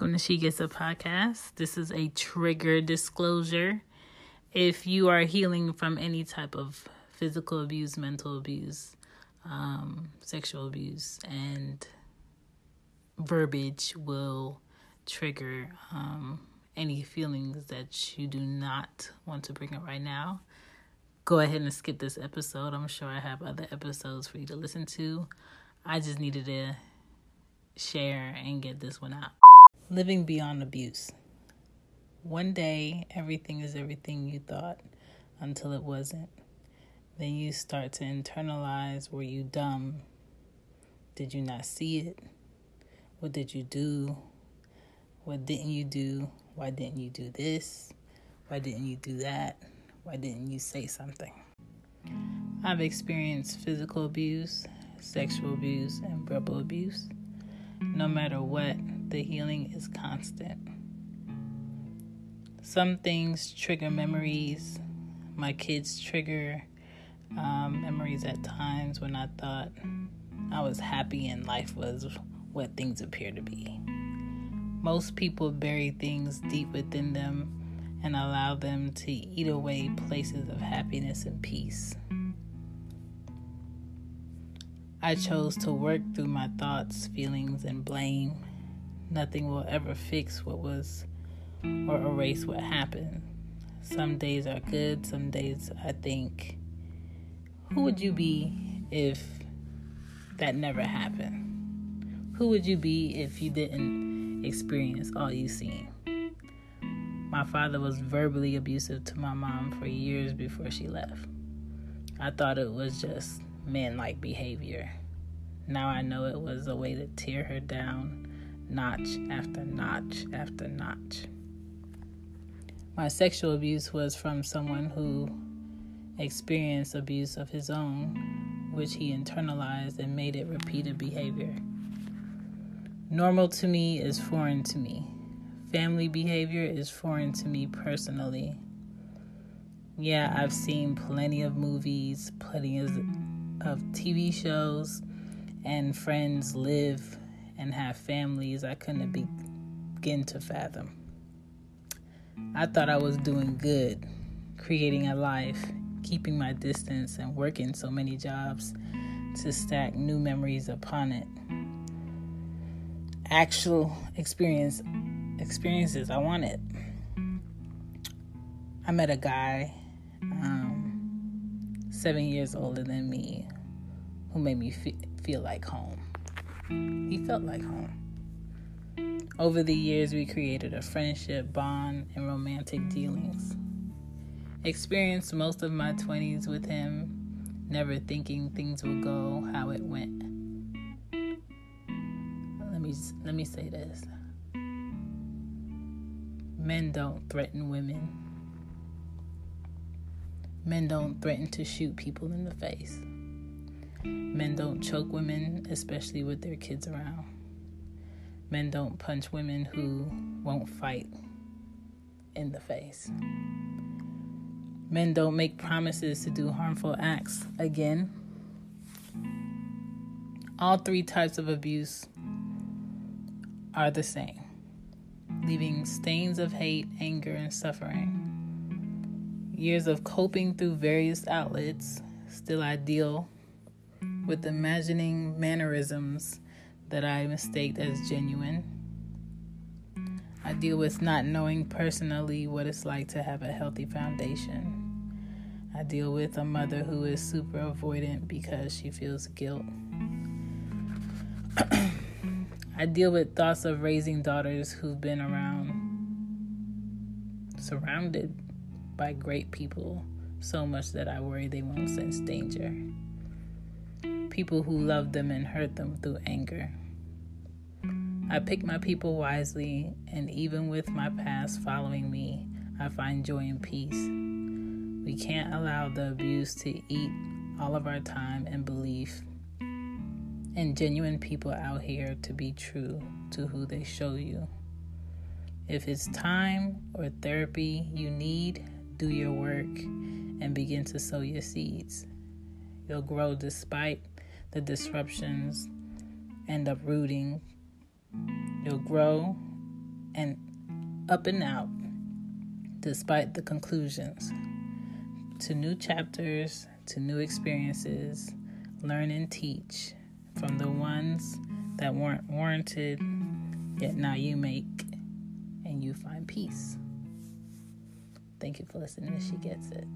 welcome to She Gets a Podcast. This is a trigger disclosure. If you are healing from any type of physical abuse, mental abuse, um, sexual abuse, and verbiage will trigger um, any feelings that you do not want to bring up right now, go ahead and skip this episode. I'm sure I have other episodes for you to listen to. I just needed to share and get this one out. Living beyond abuse. One day, everything is everything you thought until it wasn't. Then you start to internalize were you dumb? Did you not see it? What did you do? What didn't you do? Why didn't you do this? Why didn't you do that? Why didn't you say something? I've experienced physical abuse, sexual abuse, and verbal abuse. No matter what, the healing is constant. Some things trigger memories. My kids trigger um, memories at times when I thought I was happy and life was what things appear to be. Most people bury things deep within them and allow them to eat away places of happiness and peace. I chose to work through my thoughts, feelings, and blame. Nothing will ever fix what was or erase what happened. Some days are good, some days I think, who would you be if that never happened? Who would you be if you didn't experience all you've seen? My father was verbally abusive to my mom for years before she left. I thought it was just man like behavior. Now I know it was a way to tear her down, notch after notch after notch. My sexual abuse was from someone who experienced abuse of his own, which he internalized and made it repeated behavior. Normal to me is foreign to me. Family behavior is foreign to me personally. Yeah, I've seen plenty of movies, plenty of, TV shows, and friends live and have families I couldn't begin to fathom. I thought I was doing good, creating a life, keeping my distance, and working so many jobs to stack new memories upon it. Actual experience experiences I wanted. I met a guy um, seven years older than me who made me fe- feel like home. He felt like home. Over the years, we created a friendship, bond, and romantic dealings. Experienced most of my 20s with him, never thinking things would go how it went. Let me let me say this. Men don't threaten women. Men don't threaten to shoot people in the face. Men don't choke women, especially with their kids around. Men don't punch women who won't fight in the face. Men don't make promises to do harmful acts again. All three types of abuse are the same, leaving stains of hate, anger, and suffering. Years of coping through various outlets, still I deal with imagining mannerisms that I mistake as genuine. I deal with not knowing personally what it's like to have a healthy foundation. I deal with a mother who is super avoidant because she feels guilt. I deal with thoughts of raising daughters who've been around, surrounded by great people so much that I worry they won't sense danger. People who love them and hurt them through anger. I pick my people wisely, and even with my past following me, I find joy and peace. We can't allow the abuse to eat all of our time and belief and genuine people out here to be true to who they show you. If it's time or therapy you need, do your work and begin to sow your seeds. You'll grow despite the disruptions and uprooting You'll grow and up and out despite the conclusions to new chapters, to new experiences, learn and teach from the ones that weren't warranted, yet now you make and you find peace. Thank you for listening She Gets It.